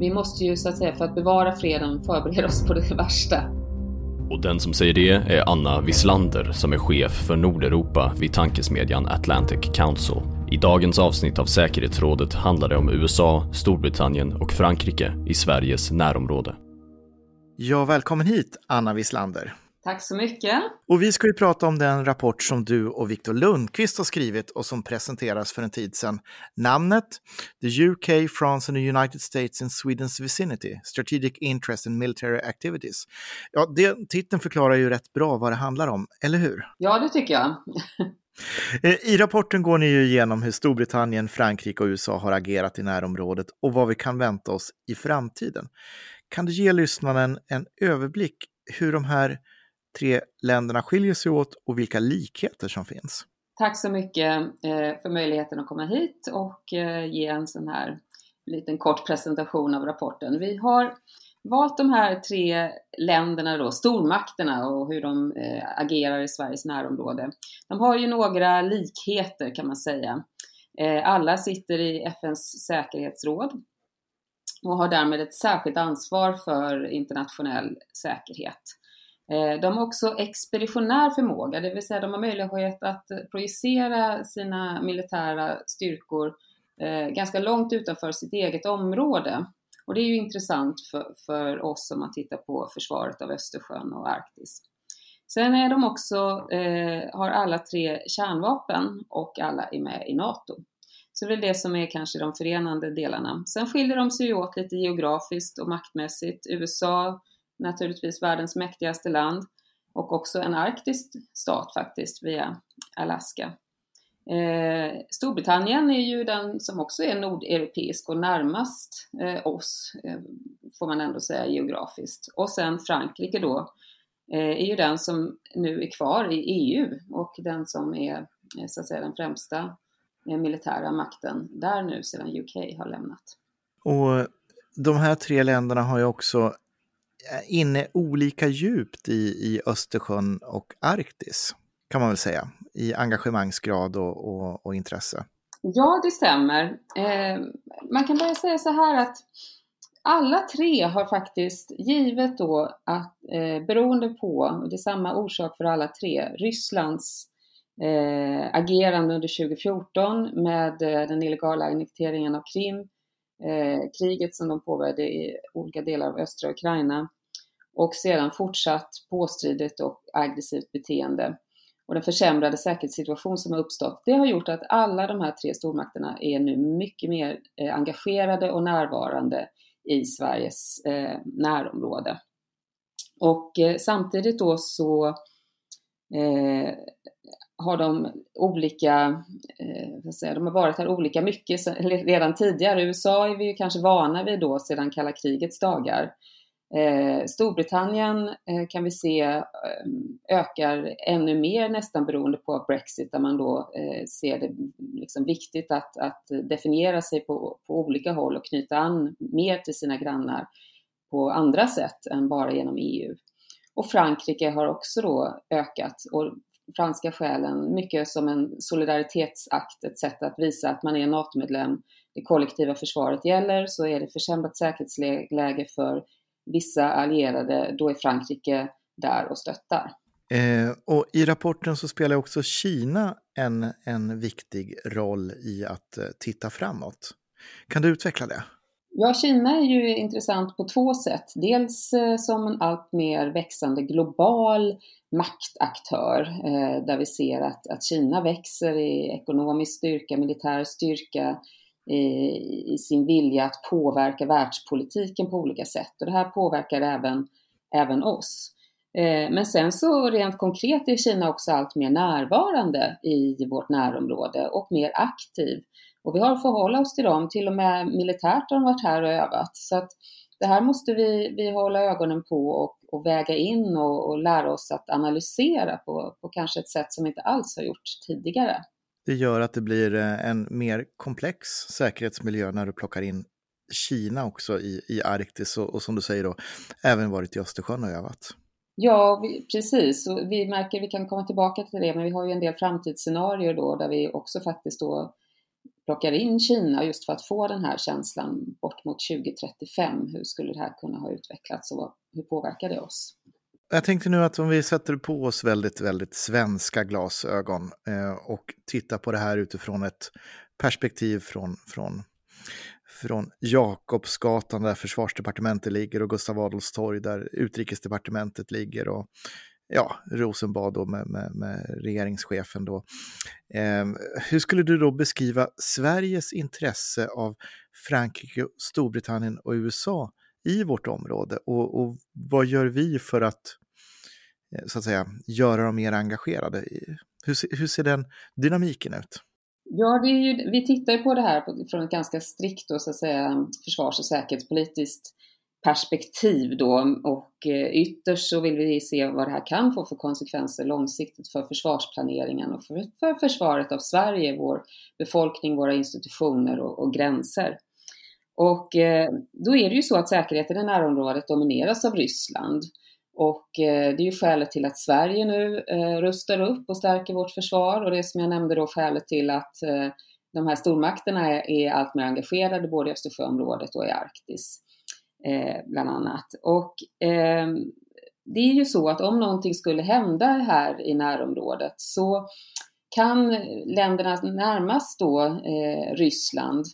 vi måste ju så att säga för att bevara freden förbereda oss på det värsta. Och den som säger det är Anna Wislander som är chef för Nordeuropa vid tankesmedjan Atlantic Council. I dagens avsnitt av säkerhetsrådet handlar det om USA, Storbritannien och Frankrike i Sveriges närområde. Ja, välkommen hit Anna Wislander. Tack så mycket. Och vi ska ju prata om den rapport som du och Viktor Lundqvist har skrivit och som presenteras för en tid sedan. Namnet The UK, France and the United States in Swedens vicinity, Strategic Interest in Military Activities. Ja, det, titeln förklarar ju rätt bra vad det handlar om, eller hur? Ja, det tycker jag. Eh, I rapporten går ni ju igenom hur Storbritannien, Frankrike och USA har agerat i närområdet och vad vi kan vänta oss i framtiden. Kan du ge lyssnaren en överblick hur de här tre länderna skiljer sig åt och vilka likheter som finns. Tack så mycket eh, för möjligheten att komma hit och eh, ge en sån här liten kort presentation av rapporten. Vi har valt de här tre länderna då, stormakterna och hur de eh, agerar i Sveriges närområde. De har ju några likheter kan man säga. Alla sitter i FNs säkerhetsråd och har därmed ett särskilt ansvar för internationell säkerhet. Eh, de har också expeditionär förmåga, det vill säga de har möjlighet att projicera sina militära styrkor eh, ganska långt utanför sitt eget område. Och det är ju intressant för, för oss om man tittar på försvaret av Östersjön och Arktis. Sen är de också, eh, har alla tre kärnvapen och alla är med i NATO. Så det är det som är kanske de förenande delarna. Sen skiljer de sig åt lite geografiskt och maktmässigt. USA naturligtvis världens mäktigaste land och också en arktisk stat faktiskt via Alaska. Eh, Storbritannien är ju den som också är nordeuropeisk och närmast eh, oss, eh, får man ändå säga geografiskt. Och sen Frankrike då eh, är ju den som nu är kvar i EU och den som är eh, så att säga den främsta eh, militära makten där nu sedan UK har lämnat. Och de här tre länderna har ju också Eh, inne olika djupt i, i Östersjön och Arktis, kan man väl säga, i engagemangsgrad och, och, och intresse. Ja, det stämmer. Eh, man kan bara säga så här att alla tre har faktiskt, givet då att eh, beroende på, och det är samma orsak för alla tre, Rysslands eh, agerande under 2014 med eh, den illegala annekteringen av Krim, eh, Eh, kriget som de påbörjade i olika delar av östra Ukraina och sedan fortsatt påstridigt och aggressivt beteende och den försämrade säkerhetssituation som har uppstått, det har gjort att alla de här tre stormakterna är nu mycket mer eh, engagerade och närvarande i Sveriges eh, närområde. Och eh, samtidigt då så eh, har de olika, eh, säga, de har varit här olika mycket redan tidigare. USA är vi ju kanske vana vid då sedan kalla krigets dagar. Eh, Storbritannien eh, kan vi se eh, ökar ännu mer nästan beroende på Brexit där man då eh, ser det liksom viktigt att, att definiera sig på, på olika håll och knyta an mer till sina grannar på andra sätt än bara genom EU. Och Frankrike har också då ökat och franska skälen mycket som en solidaritetsakt, ett sätt att visa att man är NATO-medlem. Det kollektiva försvaret gäller, så är det försämrat säkerhetsläge för vissa allierade, då är Frankrike där och stöttar. Eh, och I rapporten så spelar också Kina en, en viktig roll i att eh, titta framåt. Kan du utveckla det? Ja, Kina är ju intressant på två sätt. Dels eh, som en allt mer växande global maktaktör eh, där vi ser att, att Kina växer i ekonomisk styrka, militär styrka, i sin vilja att påverka världspolitiken på olika sätt. Och det här påverkar även, även oss. Eh, men sen så rent konkret är Kina också allt mer närvarande i vårt närområde och mer aktiv. Och vi har att förhålla oss till dem, till och med militärt har de varit här och övat. Så att det här måste vi, vi hålla ögonen på och, och väga in och, och, lära oss att analysera på, på kanske ett sätt som vi inte alls har gjort tidigare. Det gör att det blir eh, en mer komplex säkerhetsmiljö när du plockar in Kina också i, i Arktis och, och som du säger då även varit i Östersjön och övat. Ja, vi, precis. Och vi märker, vi kan komma tillbaka till det, men vi har ju en del framtidsscenarier då där vi också faktiskt då plockar in Kina just för att få den här känslan bort mot 2035. Hur skulle det här kunna ha utvecklats och hur påverkar det oss? Jag tänkte nu att om vi sätter på oss väldigt, väldigt svenska glasögon eh, och tittar på det här utifrån ett perspektiv från, från, från Jakobsgatan där försvarsdepartementet ligger och Gustav Adolfs torg där utrikesdepartementet ligger och ja, Rosenbad då med, med, med regeringschefen då. Eh, hur skulle du då beskriva Sveriges intresse av Frankrike, Storbritannien och USA i vårt område och, och vad gör vi för att eh, så att säga göra dem mer engagerade? Hur, hur ser den dynamiken ut? Ja, ju, vi tittar ju på det här från ett ganska strikt och, så att säga, försvars och säkerhetspolitiskt perspektiv då och eh, ytterst så vill vi se vad det här kan få för konsekvenser långsiktigt för försvarsplaneringen och för, för försvaret av Sverige, vår befolkning, våra institutioner och, och gränser. Och eh, då är det ju så att säkerheten i närområdet domineras av Ryssland. Och eh, det är ju skälet till att Sverige nu rustar upp och stärker vårt försvar och det är som jag nämnde då skälet till att de här stormakterna är, är allt mer engagerade både i Östersjöområdet och i Arktis eh, bland annat. Och ehm, det är ju så att om någonting skulle hända här i närområdet så kan länderna närmast då eh, Ryssland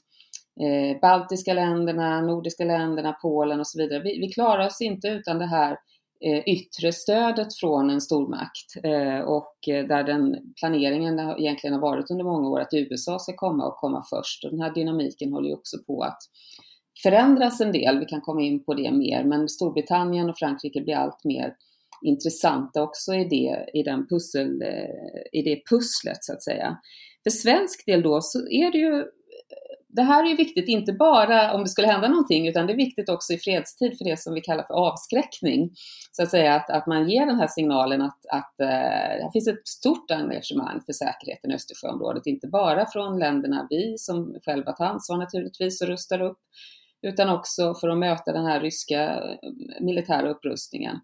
eh, baltiska länderna, nordiska länderna, Polen och så vidare. Vi, vi klarar oss inte utan det här eh, yttre stödet från en stormakt eh, och eh, där den planeringen egentligen har varit under många år att USA ska komma och komma först. Och den här dynamiken håller ju också på att förändras en del. Vi kan komma in på det mer, men Storbritannien och Frankrike blir allt mer intressanta också i det, i, den pussel, eh, i det pusslet så att säga. För svensk del då så är det ju det här är ju viktigt, inte bara om det skulle hända någonting, utan det är viktigt också i fredstid för det som vi kallar för avskräckning. Så att säga att, att man ger den här signalen att, att eh, det finns ett stort engagemang för säkerheten i Östersjöområdet, inte bara från länderna vi som själva tar ansvar naturligtvis och rustar upp, utan också för att möta den här ryska eh, militära upprustningen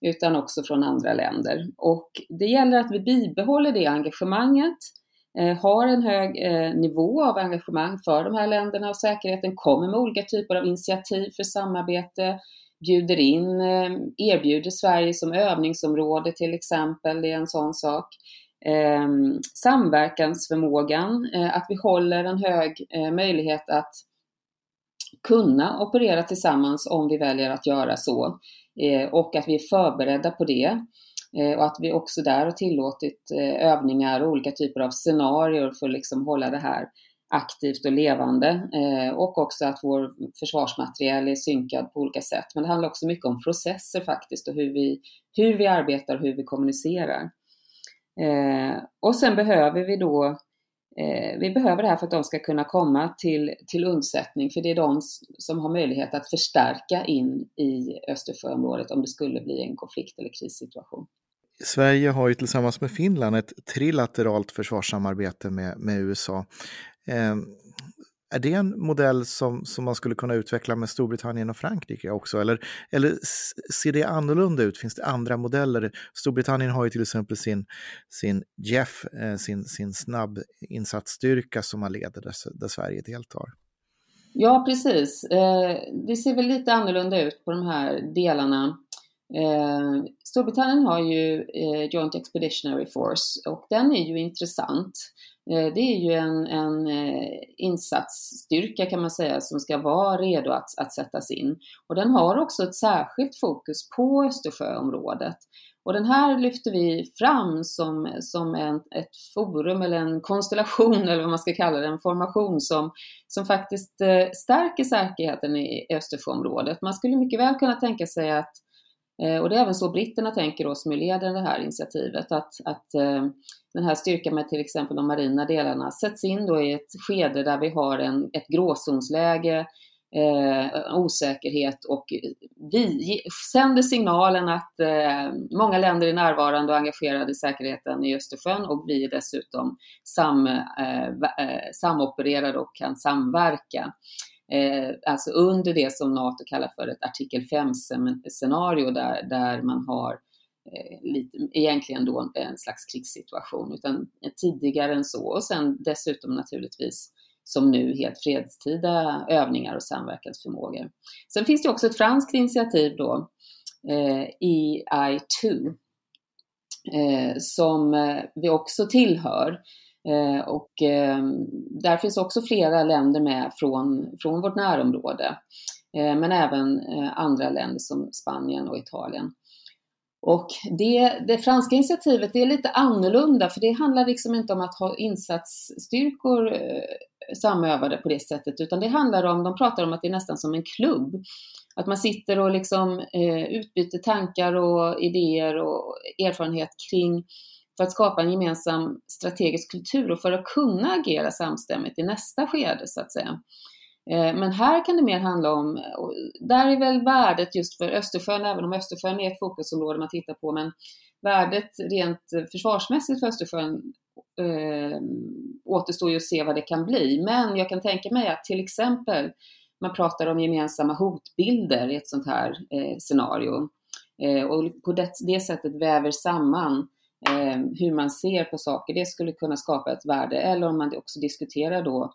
utan också från andra länder. Och det gäller att vi bibehåller det engagemanget Eh, har en hög eh, nivå av engagemang för de här länderna och säkerheten, kommer med olika typer av initiativ för samarbete, bjuder in, eh, erbjuder Sverige som övningsområde till exempel, det är en sån sak. Ehm, samverkansförmågan, eh, att vi håller en hög eh, möjlighet att kunna operera tillsammans om vi väljer att göra så eh, och att vi är förberedda på det. Eh, och att vi också där har tillåtit eh, övningar och olika typer av scenarier för att liksom hålla det här aktivt och levande och också att vår försvarsmateriel är synkad på olika sätt. Men det handlar också mycket om processer faktiskt och hur vi, hur vi arbetar och hur vi kommunicerar. Och sen behöver vi då Eh, vi behöver det här för att de ska kunna komma till, till undsättning, för det är de som har möjlighet att förstärka in i Östersjöområdet om det skulle bli en konflikt eller krissituation. Sverige har ju tillsammans med Finland ett trilateralt försvarssamarbete med, med USA. Eh, är det en modell som, som man skulle kunna utveckla med Storbritannien och Frankrike också? Eller, eller ser det annorlunda ut? Finns det andra modeller? Storbritannien har ju till exempel sin, sin JEF, eh, sin, sin snabbinsatsstyrka som man leder där, där Sverige deltar. Ja, precis. Eh, det ser väl lite annorlunda ut på de här delarna. Eh, Storbritannien har ju eh, Joint Expeditionary Force och den är ju intressant. Eh, det är ju en, en eh, insatsstyrka kan man säga som ska vara redo att, att sättas in. Och den har också ett särskilt fokus på Östersjöområdet. Och den här lyfter vi fram som, som en, ett forum eller en konstellation eller vad man ska kalla det, en formation som, som faktiskt eh, stärker säkerheten i Östersjöområdet. Man skulle mycket väl kunna tänka sig att Eh, och det är även så britterna tänker då som leder det här initiativet, att, att eh, den här styrkan med till exempel de marina delarna sätts in då i ett skede där vi har en, ett gråzonsläge, eh, osäkerhet och vi sänder signalen att eh, många länder är närvarande och engagerade i säkerheten i Östersjön och vi är dessutom sam, eh, eh samopererade och kan samverka. Eh, alltså under det som NATO kallar för ett artikel 5-scenario där, där man har eh, lite, egentligen då en slags krigssituation, utan tidigare än så. Och sen dessutom naturligtvis som nu helt fredstida övningar och samverkansförmågor. Sen finns det också ett franskt initiativ då, eh, EI2, eh, som eh, vi också tillhör. Eh, och eh, där finns också flera länder med från, från vårt närområde, eh, men även eh, andra länder som Spanien och Italien. Och det, det, franska initiativet det är lite annorlunda för det handlar liksom inte om att ha insatsstyrkor eh, samövade på det sättet utan det handlar om, de pratar om att det är nästan som en klubb. Att man sitter och liksom eh, utbyter tankar och idéer och erfarenhet kring för att skapa en gemensam strategisk kultur och för att kunna agera samstämmigt i nästa skede så att säga. Eh, men här kan det mer handla om, och där är väl värdet just för Östersjön, även om Östersjön är ett fokusområde man tittar på, men värdet rent försvarsmässigt för Östersjön eh, återstår ju att se vad det kan bli. Men jag kan tänka mig att till exempel man pratar om gemensamma hotbilder i ett sånt här eh, scenario eh, och på det, det sättet väver samman eh, hur man ser på saker. Det skulle kunna skapa ett värde. Eller om man också diskuterar då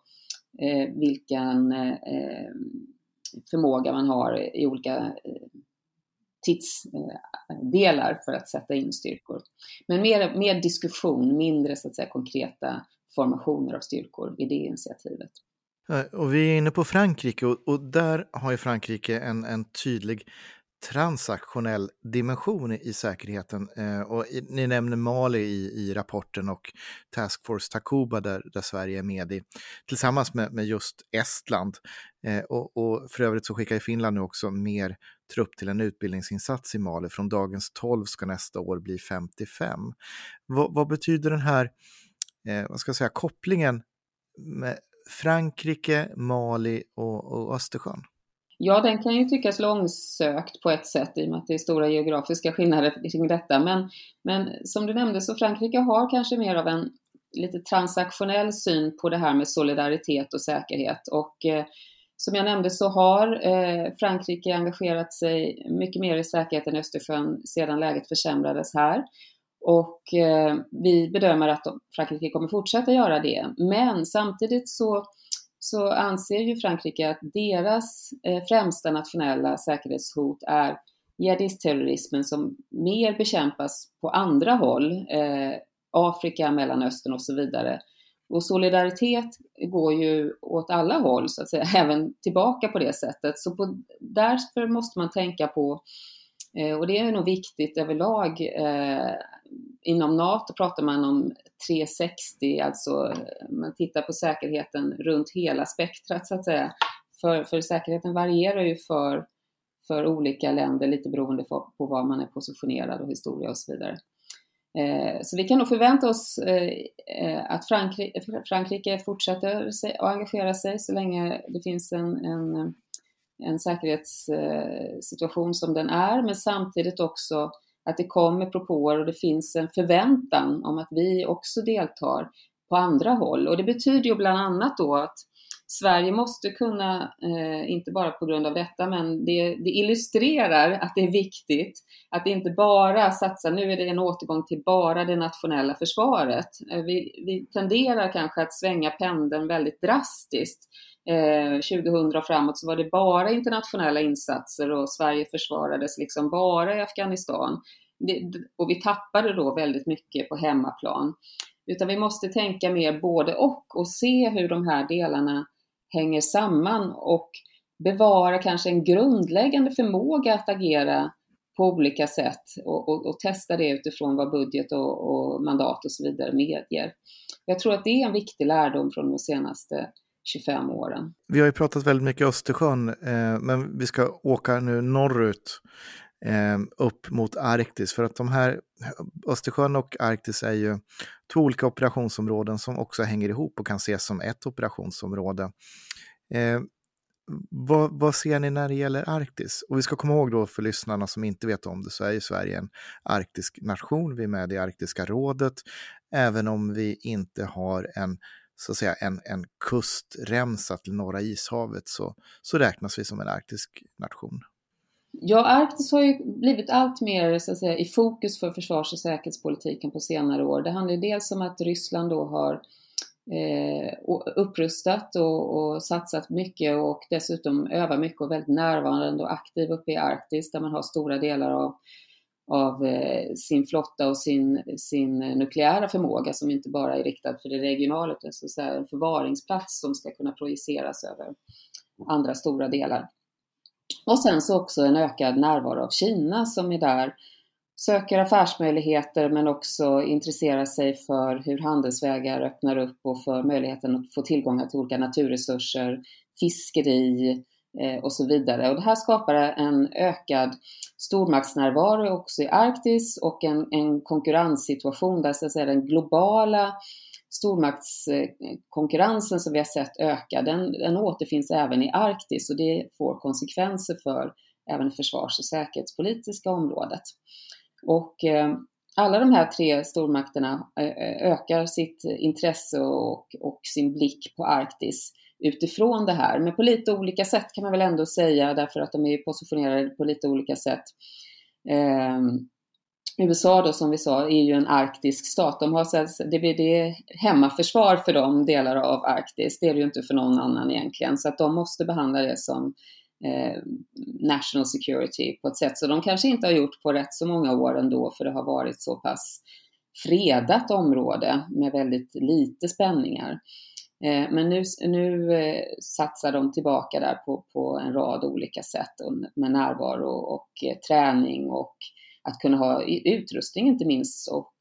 eh, vilken eh, förmåga man har i olika eh, tidsdelar för att sätta in styrkor. Men mer, mer diskussion, mindre så att säga konkreta formationer av styrkor i det initiativet. Eh, och vi är inne på Frankrike och, och där har ju Frankrike en, en tydlig transaktionell dimension i säkerheten. Eh, och ni nämner Mali i, i rapporten och Task Force Takuba där, där Sverige är med i, tillsammans med, med just Estland. Eh, och, och för övrigt så skickar Finland nu också mer trupp till en utbildningsinsats i Mali. Från dagens 12 ska nästa år bli 55. Vad, vad betyder den här eh, vad ska jag säga, kopplingen med Frankrike, Mali och, och Östersjön? Ja, den kan ju tyckas långsökt på ett sätt i och med att det är stora geografiska skillnader kring detta. Men, men som du nämnde så Frankrike har kanske mer av en lite transaktionell syn på det här med solidaritet och säkerhet. Och eh, som jag nämnde så har eh, Frankrike engagerat sig mycket mer i säkerheten i Östersjön sedan läget försämrades här. Och eh, vi bedömer att Frankrike kommer fortsätta göra det. Men samtidigt så så anser ju Frankrike att deras eh, främsta nationella säkerhetshot är jihadistterrorismen som mer bekämpas på andra håll, eh, Afrika, Mellanöstern och så vidare. Och solidaritet går ju åt alla håll, så att säga, även tillbaka på det sättet. Så på, därför måste man tänka på, eh, och det är nog viktigt överlag, inom NATO pratar man om 360, alltså man tittar på säkerheten runt hela spektrat så att säga. För, för säkerheten varierar ju för, för olika länder lite beroende på, på var man är positionerad och historia och så vidare. Eh, så vi kan nog förvänta oss eh, eh att Frankrike, Frankrike fortsätter sig, att engagera sig så länge det finns en, en, en säkerhetssituation eh, som den är, men samtidigt också att det kommer propåer och det finns en förväntan om att vi också deltar på andra håll. Och det betyder ju bland annat då att Sverige måste kunna, eh, inte bara på grund av detta, men det, det, illustrerar att det är viktigt att inte bara satsa, nu är det en återgång till bara det nationella försvaret. Eh, vi, vi tenderar kanske att svänga pendeln väldigt drastiskt. Eh, 2000 och framåt så var det bara internationella insatser och Sverige försvarades liksom bara i Afghanistan. Och vi tappade då väldigt mycket på hemmaplan. Utan vi måste tänka mer både och och se hur de här delarna hänger samman och bevara kanske en grundläggande förmåga att agera på olika sätt och, och, och testa det utifrån vad budget och, och, mandat och så vidare medger. Jag tror att det är en viktig lärdom från de senaste 25 åren. Vi har ju pratat väldigt mycket Östersjön, eh, men vi ska åka nu norrut eh, upp mot Arktis. För att de här, Östersjön och Arktis är ju två olika operationsområden som också hänger ihop och kan ses som ett operationsområde. Eh, vad, vad, ser ni när det gäller Arktis? Och vi ska komma ihåg då för lyssnarna som inte vet om det så är ju Sverige en arktisk nation. Vi är med i Arktiska rådet, även om vi inte har en så att säga en, en kustremsa till Norra ishavet så, så räknas vi som en arktisk nation. Ja, Arktis har ju blivit allt mer så att säga, i fokus för försvars och säkerhetspolitiken på senare år. Det handlar dels om att Ryssland då har eh, upprustat och, och, satsat mycket och dessutom övar mycket och väldigt närvarande och aktiv uppe i Arktis där man har stora delar av, av eh, sin flotta och sin, sin nukleära förmåga som inte bara är riktad för det regionala utan så en förvaringsplats som ska kunna projiceras över andra stora delar. Och sen så också en ökad närvaro av Kina som är där söker affärsmöjligheter men också intresserar sig för hur handelsvägar öppnar upp och för möjligheten att få tillgång till olika naturresurser, fiskeri eh, Eh, och så vidare. Och det här skapar en ökad stormaktsnärvaro också i Arktis och en, en konkurrenssituation där så att säga, den globala stormaktskonkurrensen som vi har sett öka, den, den återfinns även i Arktis och det får konsekvenser för även försvars och säkerhetspolitiska området. Och eh, alla de här tre stormakterna eh, eh, ökar sitt intresse och, och sin blick på Arktis utifrån det här. Men på lite olika sätt kan man väl ändå säga därför att de är positionerade på lite olika sätt. Eh, USA då som vi sa är ju en arktisk stat. De har, det, det är hemmaförsvar för de delar av Arktis. Det är det ju inte för någon annan egentligen. Så att de måste behandla det som eh, national security på ett sätt. Så de kanske inte har gjort på rätt så många år ändå för det har varit så pass fredat område med väldigt lite spänningar. Eh, men nu, nu eh, satsar de tillbaka där på, på en rad olika sätt med närvaro och eh, träning och att kunna ha utrustning inte minst och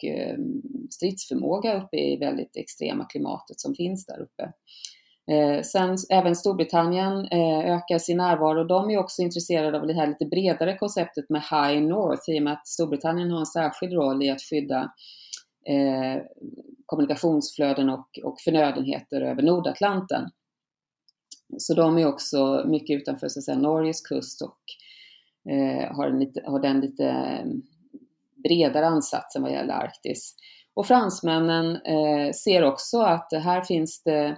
stridsförmåga uppe i väldigt extrema klimatet som finns där uppe. Sen även Storbritannien ökar sin närvaro. De är också intresserade av det här lite bredare konceptet med High North i och med att Storbritannien har en särskild roll i att skydda eh, kommunikationsflöden och, och förnödenheter över Nordatlanten. Så de är också mycket utanför så att säga, Norges kust och eh, har, lite, har den lite mm, bredare ansatsen vad gäller Arktis. Och fransmännen eh, ser också att här finns det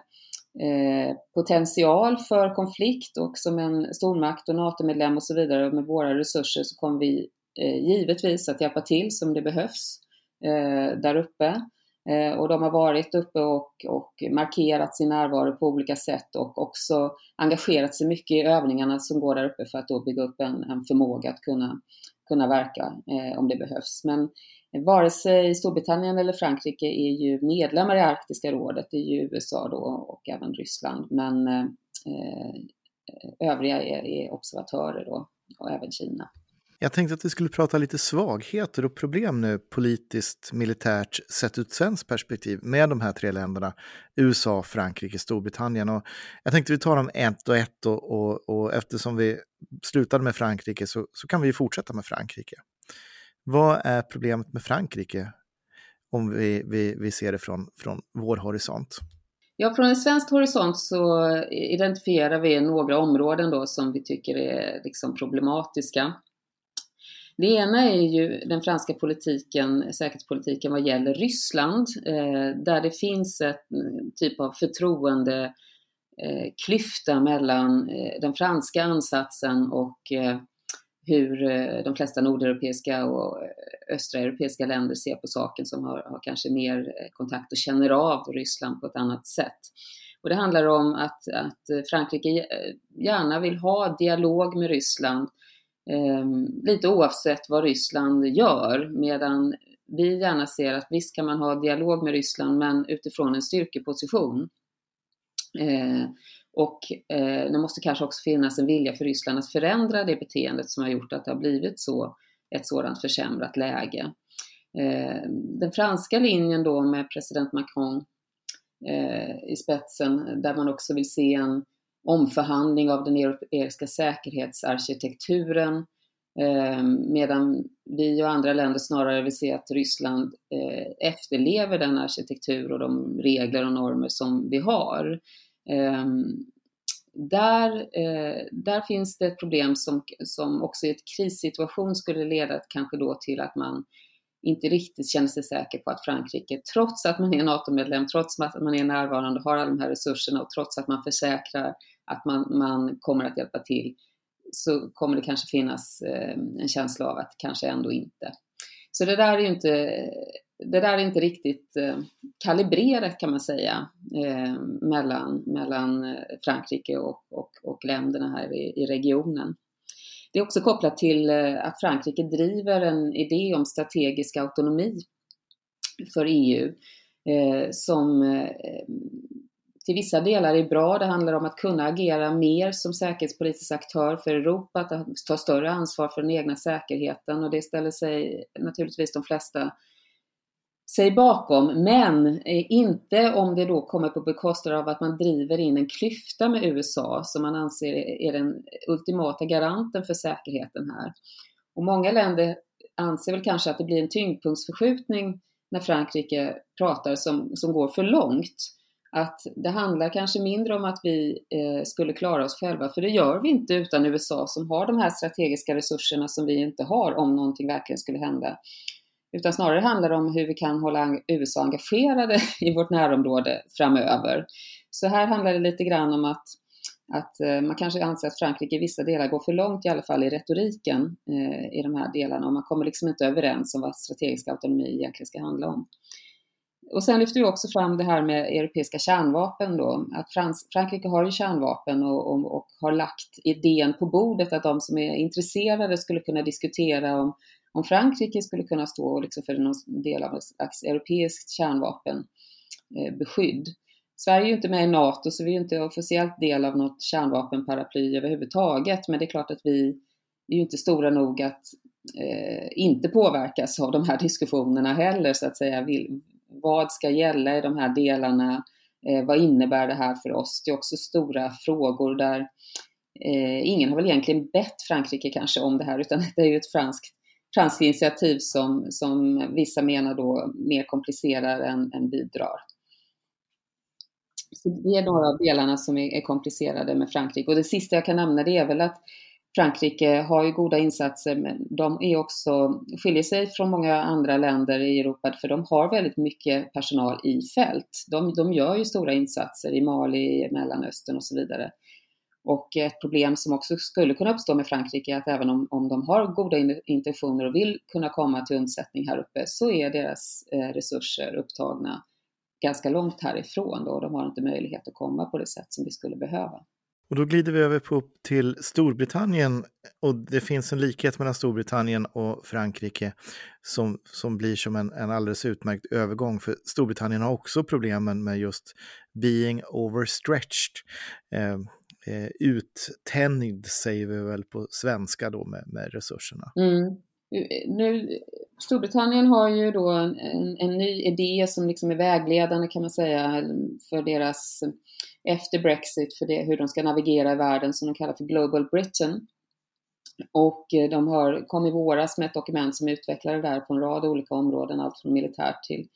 Eh, potential för konflikt och som en stormakt och NATO-medlem och så vidare med våra resurser så kommer vi eh, givetvis att hjälpa till som det behövs Eh, där uppe. Eh, och de har varit uppe och, och, markerat sin närvaro på olika sätt och också engagerat sig mycket i övningarna som går där uppe för att då bygga upp en, en förmåga att kunna, kunna verka eh, om det behövs. Men Vare sig Storbritannien eller Frankrike är ju medlemmar i Arktiska rådet, det är ju USA då och även Ryssland, men eh, eh, övriga är, är observatörer då och även Kina. Jag tänkte att vi skulle prata lite svagheter och problem nu politiskt, militärt, sett ur ett svenskt perspektiv med de här tre länderna, USA, Frankrike, Storbritannien. Och jag tänkte vi tar dem ett och ett och, och, och eftersom vi slutade med Frankrike så, så kan vi fortsätta med Frankrike. Vad är problemet med Frankrike om vi, vi, vi ser det från, från vår horisont? Ja, från en svensk horisont så identifierar vi några områden då som vi tycker är liksom problematiska. Det ena är ju den franska politiken, säkerhetspolitiken vad gäller Ryssland, eh, där det finns ett mm, typ av förtroende eh, klyfta mellan eh, den franska ansatsen och eh, hur eh, de flesta nordeuropeiska och eh, östra europeiska länder ser på saken som har, har, kanske mer eh, kontakt och känner av Ryssland på ett annat sätt. Och det handlar om att, att Frankrike gärna vill ha dialog med Ryssland eh, Ehm, lite oavsett vad Ryssland gör medan vi gärna ser att visst kan man ha dialog med Ryssland men utifrån en styrkeposition. Eh, och eh, det måste kanske också finnas en vilja för Ryssland att förändra det beteendet som har gjort att det har blivit så, ett sådant försämrat läge. Eh, den franska linjen då med president Macron eh, i spetsen, där man också vill se en omförhandling av den europeiska säkerhetsarkitekturen, eh, medan vi och andra länder snarare vill se att Ryssland eh, efterlever den arkitektur och de regler och normer som vi har. Eh, där, där finns det ett problem som, som också i ett krissituation skulle leda kanske då till att man inte riktigt känner sig säker på att Frankrike, trots att man är NATO-medlem, trots att man är närvarande, har alla de här resurserna och trots att man försäkrar att man, man kommer att hjälpa till, så kommer det kanske finnas eh, en känsla av att kanske ändå inte. Så det där är ju inte det där är inte riktigt eh, kalibrerat kan man säga eh, mellan, mellan eh, Frankrike och, och, och länderna här i, i, regionen. Det är också kopplat till eh, att Frankrike driver en idé om strategisk autonomi för EU eh, som eh, till vissa delar är bra. Det handlar om att kunna agera mer som säkerhetspolitisk aktör för Europa, att ta större ansvar för den egna säkerheten och det ställer sig naturligtvis de flesta sig bakom, men eh, inte om det då kommer på bekostnad av att man driver in en klyfta med USA som man anser är den ultimata garanten för säkerheten här. Och många länder anser väl kanske att det blir en tyngdpunktsförskjutning när Frankrike pratar som, som går för långt. Att det handlar kanske mindre om att vi eh, skulle klara oss själva, för det gör vi inte utan USA som har de här strategiska resurserna som vi inte har om någonting verkligen skulle hända. Utan snarare handlar det om hur vi kan hålla USA engagerade i vårt närområde framöver. Så här handlar det lite grann om att, att eh, man kanske anser att Frankrike i vissa delar går för långt i alla fall i retoriken eh, i de här delarna och man kommer liksom inte överens om vad strategisk autonomi egentligen ska handla om. Och sen lyfter vi också fram det här med europeiska kärnvapen då, att Frans, Frankrike har ju kärnvapen och, och, och, har lagt idén på bordet att de som är intresserade skulle kunna diskutera om om Frankrike skulle kunna stå liksom för någon del av ett slags europeiskt kärnvapenbeskydd. Eh, Sverige är ju inte med i NATO så vi är inte officiellt del av något kärnvapenparaply överhuvudtaget men det är klart att vi är ju inte stora nog att eh, inte påverkas av de här diskussionerna heller så att säga. Vill, vad ska gälla i de här delarna? Eh, vad innebär det här för oss? Det är också stora frågor där eh, ingen har väl egentligen bett Frankrike kanske om det här utan det är ju ett franskt franska initiativ som, som vissa menar då mer komplicerar än, än bidrar. Så det är några av delarna som är, är, komplicerade med Frankrike. Och det sista jag kan nämna det är väl att Frankrike har ju goda insatser men de är också, skiljer sig från många andra länder i Europa för de har väldigt mycket personal i fält. De, de gör ju stora insatser i Mali, Mellanöstern och så vidare. Och ett problem som också skulle kunna uppstå med Frankrike är att även om, om de har goda intentioner och vill kunna komma till undsättning här uppe så är deras eh, resurser upptagna ganska långt härifrån då, och de har inte möjlighet att komma på det sätt som vi skulle behöva. Och då glider vi över på, till Storbritannien och det finns en likhet mellan Storbritannien och Frankrike som, som blir som en, en alldeles utmärkt övergång för Storbritannien har också problemen med just being overstretched. Eh, eh, uttänjd, säger vi väl på svenska då med, med resurserna. Mm. Nu, Storbritannien har ju då en, en, ny idé som liksom är vägledande kan man säga för deras eh, efter Brexit, för det, hur de ska navigera i världen som de kallar för Global Britain. Och eh, de har, kom i våras med ett dokument som utvecklar det där på en rad olika områden, allt från militärt till,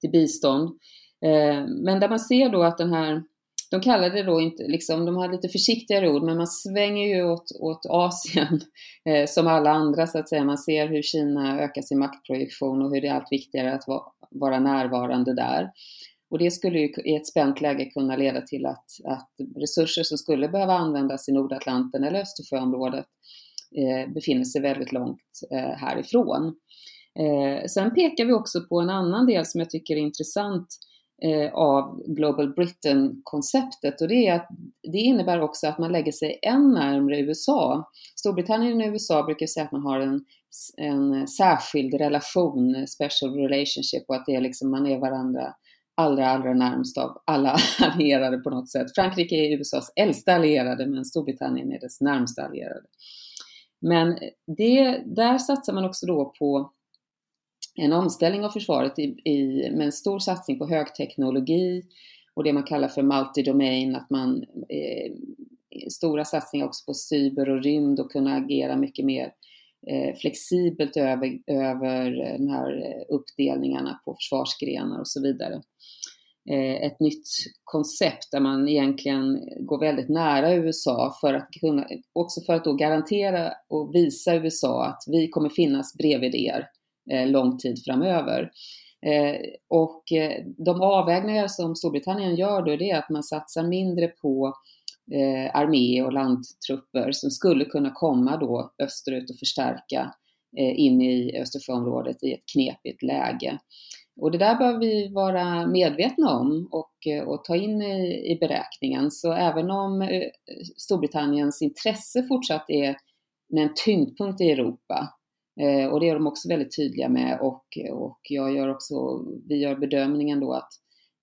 till bistånd. Eh, men där man ser då att den här de kallade det då inte, liksom, de har lite försiktigare ord, men man svänger ju åt, åt Asien eh, som alla andra så att säga. Man ser hur Kina ökar sin maktprojektion och hur det är allt viktigare att va, vara närvarande där. Och det skulle ju i ett spänt läge kunna leda till att, att resurser som skulle behöva användas i Nordatlanten eller Östersjöområdet eh, befinner sig väldigt långt eh, härifrån. Eh, sen pekar vi också på en annan del som jag tycker är intressant Eh, av Global Britain-konceptet och det är att det innebär också att man lägger sig än närmre USA. Storbritannien och USA brukar säga att man har en, en särskild relation, special relationship och att det är liksom, man är varandra allra, allra närmst av alla allierade på något sätt. Frankrike är USAs äldsta allierade men Storbritannien är dess närmsta allierade. Men det, där satsar man också då på en omställning av försvaret i, i, med en stor satsning på högteknologi och det man kallar för multidomain, att man eh, stora satsningar också på cyber och rymd och kunna agera mycket mer eh, flexibelt över, över eh, de här eh, uppdelningarna på försvarsgrenar och så vidare. Eh, ett nytt koncept där man egentligen går väldigt nära USA för att kunna, också för att då garantera och visa USA att vi kommer finnas bredvid er Eh, lång tid framöver. Eh, och eh, de avvägningar som Storbritannien gör då är att man satsar mindre på eh, armé och landtrupper som skulle kunna komma då österut och förstärka eh, in i Östersjöområdet i ett knepigt läge. och det där bör vi vara medvetna om och, och ta in i, i beräkningen. Så även om Storbritanniens intresse fortsatt är med en tyngdpunkt i Europa Eh, och det är de också väldigt tydliga med och, och jag gör också, vi gör bedömningen då att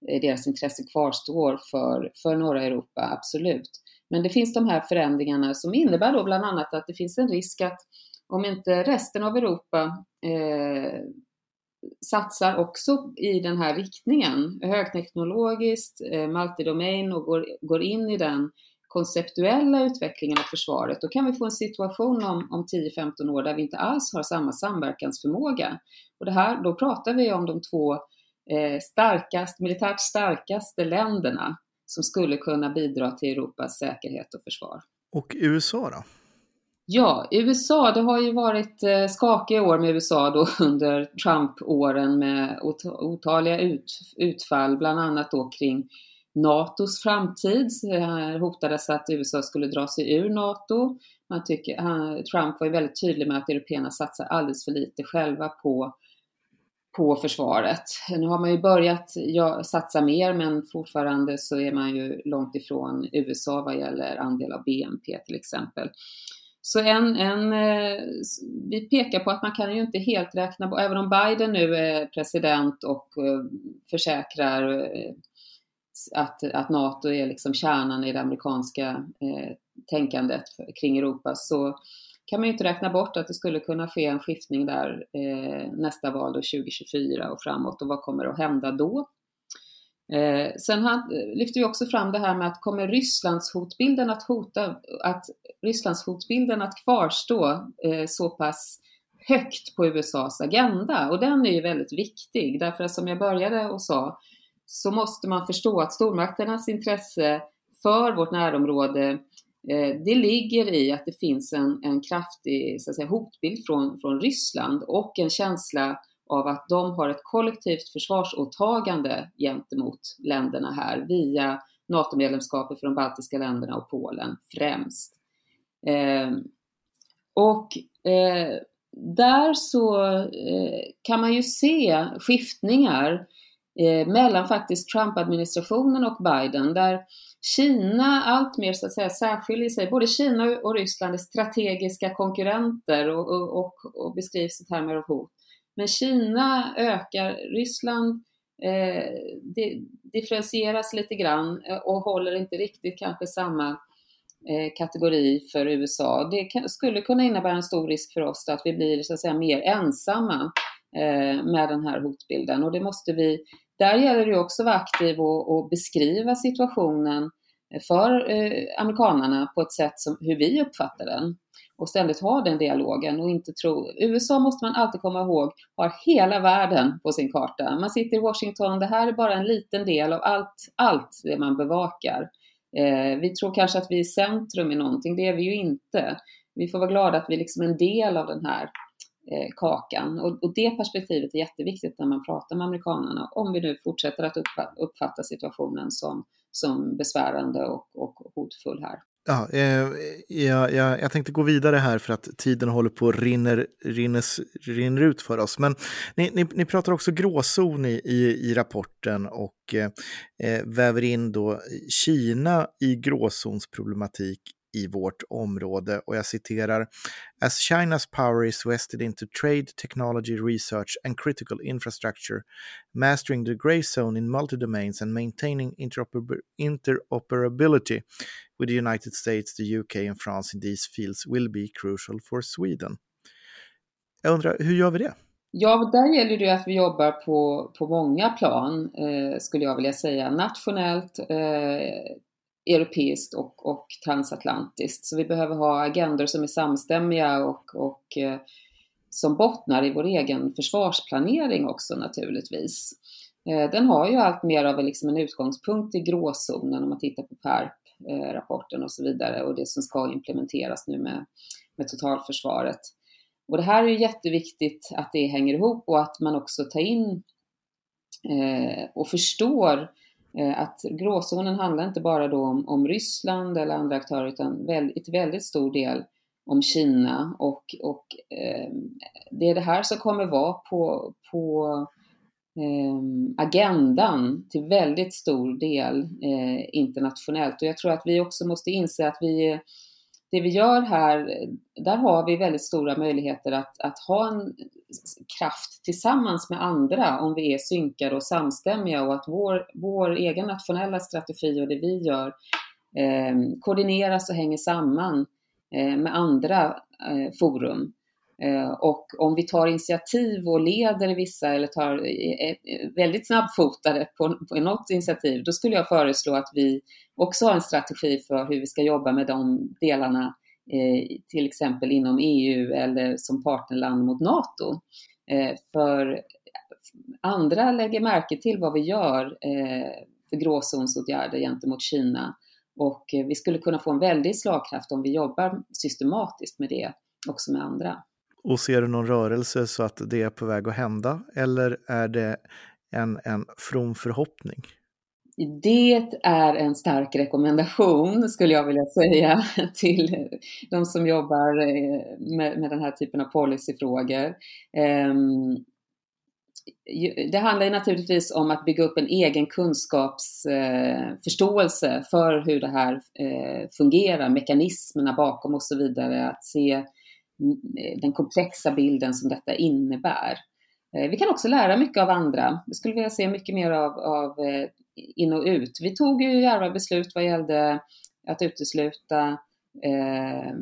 eh, deras intresse kvarstår för, för norra Europa, absolut. Men det finns de här förändringarna som innebär då bland annat att det finns en risk att om inte resten av Europa eh, satsar också i den här riktningen, högteknologiskt, eh, multidomain och går, går in i den konceptuella utvecklingen av försvaret, då kan vi få en situation om, om 10-15 år där vi inte alls har samma samverkansförmåga. Och det här, då pratar vi om de två eh, starkast, militärt starkaste länderna som skulle kunna bidra till Europas säkerhet och försvar. Och USA då? Ja, USA, det har ju varit eh, skakiga år med USA då under Trump-åren med otaliga ut, utfall, bland annat då kring NATOs framtid. Det hotades att USA skulle dra sig ur NATO. Man tycker, Trump var ju väldigt tydlig med att européerna satsar alldeles för lite själva på på försvaret. Nu har man ju börjat ja, satsa mer men fortfarande så är man ju långt ifrån USA vad gäller andel av BNP till exempel. Så en, en, eh, vi pekar på att man kan ju inte helt räkna på, även om Biden nu är president och eh, försäkrar eh, att, att NATO är liksom kärnan i det amerikanska eh, tänkandet kring Europa så kan man ju inte räkna bort att det skulle kunna ske en skiftning där eh, nästa val då 2024 och framåt och vad kommer att hända då? Eh, sen han, eh, lyfter vi också fram det här med att kommer Rysslands hotbilden att hota, att Rysslands hotbilden att kvarstå eh, så pass högt på USAs agenda och den är ju väldigt viktig därför att som jag började och sa så måste man förstå att stormakternas intresse för vårt närområde eh, det ligger i att det finns en, en kraftig så att säga, hotbild från, från Ryssland och en känsla av att de har ett kollektivt försvarsåtagande gentemot länderna här via NATO-medlemskapet för de baltiska länderna och Polen främst. Eh, och eh, där så eh, kan man ju se skiftningar eh, mellan faktiskt Trump-administrationen och Biden där Kina alltmer så att säga särskiljer sig. Både Kina och Ryssland är strategiska konkurrenter och, och, och, och beskrivs i termer av hot. Men Kina ökar, Ryssland eh, differentieras lite grann eh, och håller inte riktigt kanske samma eh, kategori för USA. Det kan, skulle kunna innebära en stor risk för oss att vi blir så att säga mer ensamma eh, med den här hotbilden och det måste vi där gäller det också att vara aktiv och, och beskriva situationen för eh, amerikanarna på ett sätt som hur vi uppfattar den och ständigt ha den dialogen och inte tro, USA måste man alltid komma ihåg har hela världen på sin karta. Man sitter i Washington, det här är bara en liten del av allt, allt det man bevakar. Eh, vi tror kanske att vi är centrum i någonting, det är vi ju inte. Vi får vara glada att vi liksom är en del av den här Eh, kakan. Och, och, det perspektivet är jätteviktigt när man pratar med amerikanerna, om vi nu fortsätter att uppfatta, situationen som, som besvärande och, och hotfull här. Ja, eh, jag, jag, jag, tänkte gå vidare här för att tiden håller på att rinner, rinner, rinner ut för oss. Men ni, ni, ni pratar också gråzon i, i, i rapporten och eh, eh väver in då Kina i gråzonsproblematik i vårt område och jag citerar As China's power is vested into trade, technology, research and critical infrastructure, mastering the grey zone in multi-domains and maintaining interoper interoperability with the United States, the UK and France in these fields will be crucial for Sweden. Jag undrar, hur gör vi det? Ja, där gäller det att vi jobbar på, på många plan, eh, skulle jag vilja säga. Nationellt, eh, europeiskt och, och transatlantiskt. Så vi behöver ha agendor som är samstämmiga och, och eh, som bottnar i vår egen försvarsplanering också naturligtvis. Eh, den har ju allt mer av liksom en utgångspunkt i gråzonen om man tittar på PERP-rapporten eh, och så vidare och det som ska implementeras nu med, med totalförsvaret. Och det här är ju jätteviktigt att det hänger ihop och att man också tar in eh, och förstår Eh, Eh, att gråzonen handlar inte bara då om, om Ryssland eller andra aktörer utan väldigt, väldigt stor del om Kina och, och eh, det är det här som kommer vara på, på ehm, agendan till väldigt stor del eh, internationellt. Och jag tror att vi också måste inse att vi det vi gör här, där har vi väldigt stora möjligheter att, att ha en kraft tillsammans med andra om vi är synkade och samstämmiga och att vår, vår egen nationella strategi och det vi gör eh, koordineras och hänger samman eh, med andra eh, forum. Eh, och om vi tar initiativ och leder vissa eller tar eh, eh, väldigt snabbfotade på, på något initiativ, då skulle jag föreslå att vi också har en strategi för hur vi ska jobba med de delarna, till exempel inom EU eller som partnerland mot NATO. För andra lägger märke till vad vi gör för gråzonsåtgärder gentemot Kina och vi skulle kunna få en väldig slagkraft om vi jobbar systematiskt med det också med andra. Och ser du någon rörelse så att det är på väg att hända eller är det en, en from förhoppning? Det är en stark rekommendation skulle jag vilja säga till de som jobbar eh, med, med den här typen av policyfrågor. Ehm, det handlar naturligtvis om att bygga upp en egen kunskapsförståelse eh, för hur det här eh, fungerar, mekanismerna bakom och så vidare. Att se Eh, den komplexa bilden som detta innebär. Eh, vi kan också lära mycket av andra. Vi skulle vilja se mycket mer av, av eh, in och ut. Vi tog ju djärva beslut vad gällde att utesluta eh,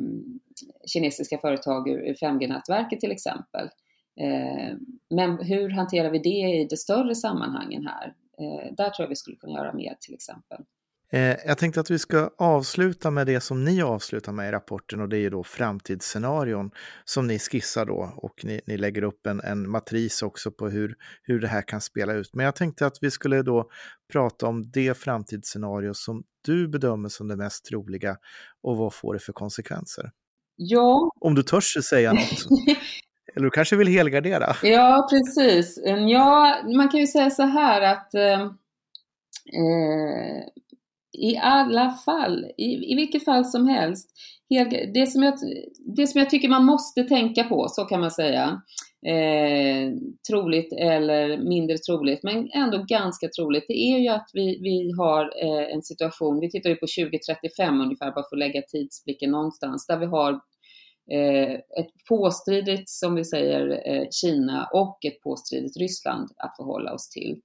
kinesiska företag ur 5G-nätverket till exempel. Eh, men hur hanterar vi det i de större sammanhangen här? Eh, där tror jag vi skulle kunna göra mer till exempel. Eh, jag tänkte att vi ska avsluta med det som ni avslutar med i rapporten och det är ju då framtidsscenarion som ni skissar då och ni, ni lägger upp en, en, matris också på hur, hur det här kan spela ut. Men jag tänkte att vi skulle då prata om det framtidsscenario som du bedömer som det mest troliga och vad får det för konsekvenser? Ja. Om du törs säga något. Eller du kanske vill helgardera? Ja, precis. Ja, man kan ju säga så här att eh, eh i alla fall, i, i vilket fall som helst, det som, jag, det som jag tycker man måste tänka på, så kan man säga, eh, troligt eller mindre troligt, men ändå ganska troligt, det är ju att vi, vi har eh, en situation, vi tittar ju på 2035 ungefär, bara för att lägga tidsblicken någonstans, där vi har eh, ett påstridigt, som vi säger, eh, Kina och ett påstridigt Ryssland att förhålla oss till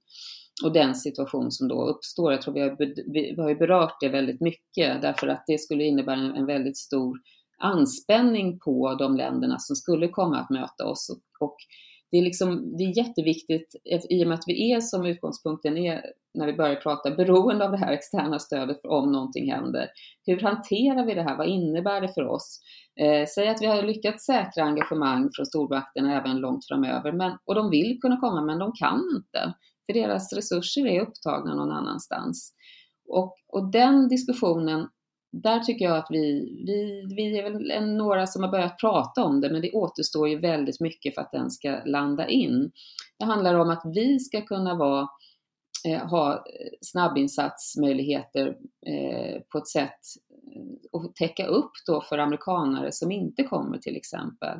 och den situation som då uppstår. Jag tror vi har, vi har ju berört det väldigt mycket därför att det skulle innebära en, en väldigt stor anspänning på de länderna som skulle komma att möta oss. Och, och det, är liksom, det är jätteviktigt i och med att vi är som utgångspunkten är när vi börjar prata beroende av det här externa stödet om någonting händer. Hur hanterar vi det här? Vad innebär det för oss? Eh, säg att vi har lyckats säkra engagemang från stormakterna även långt framöver men, och de vill kunna komma men de kan inte. För deras resurser är upptagna någon annanstans. Och, och den diskussionen, där tycker jag att vi, vi, vi är väl en, några som har börjat prata om det, men det återstår ju väldigt mycket för att den ska landa in. Det handlar om att vi ska kunna vara eh, ha eh, snabbinsatsmöjligheter eh, på ett sätt eh, och täcka upp då för amerikanare som inte kommer till exempel.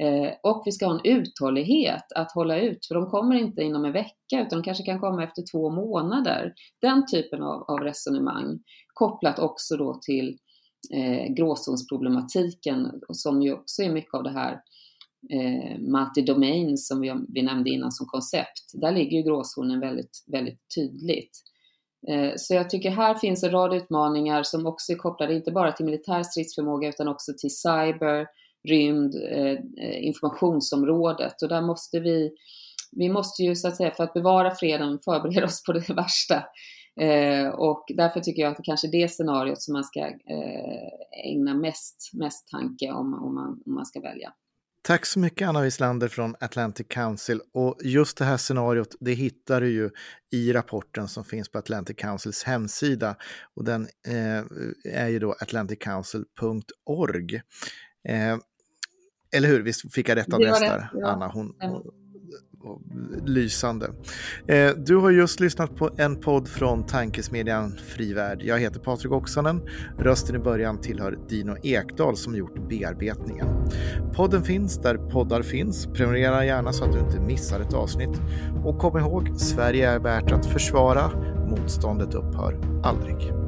Eh, och vi ska ha en uthållighet att hålla ut, för de kommer inte inom en vecka utan de kanske kan komma efter två månader. Den typen av, av resonemang kopplat också då till eh, gråzonsproblematiken som ju också är mycket av det här eh, multi-domain som vi, vi nämnde innan som koncept. Där ligger ju gråzonen väldigt, väldigt tydligt. Eh, så jag tycker här finns en rad utmaningar som också är kopplade inte bara till militär stridsförmåga utan också till cyber, rymd, eh, eh, informationsområdet och där måste vi, vi måste ju så att säga för att bevara freden förbereda oss på det värsta. Eh, och därför tycker jag att det kanske är det scenariot som man ska eh, ägna mest, mest tanke om, om, man, om man ska välja. Tack så mycket Anna Wislander från Atlantic Council. Och just det här scenariot, det hittar du ju i rapporten som finns på Atlantic Councils hemsida. Och den eh, är ju då atlanticcouncil.org. Eh, eller hur? Visst fick jag rätt adress där, Anna? Hon, hon, och lysande. Eh, du har just lyssnat på en podd från tankesmedjan Frivärd. Jag heter Patrik Oksanen. Rösten i början tillhör Dino Ekdal som gjort bearbetningen. Podden finns där poddar finns. Prenumerera gärna så att du inte missar ett avsnitt. Och kom ihåg, Sverige är värt att försvara. Motståndet upphör aldrig.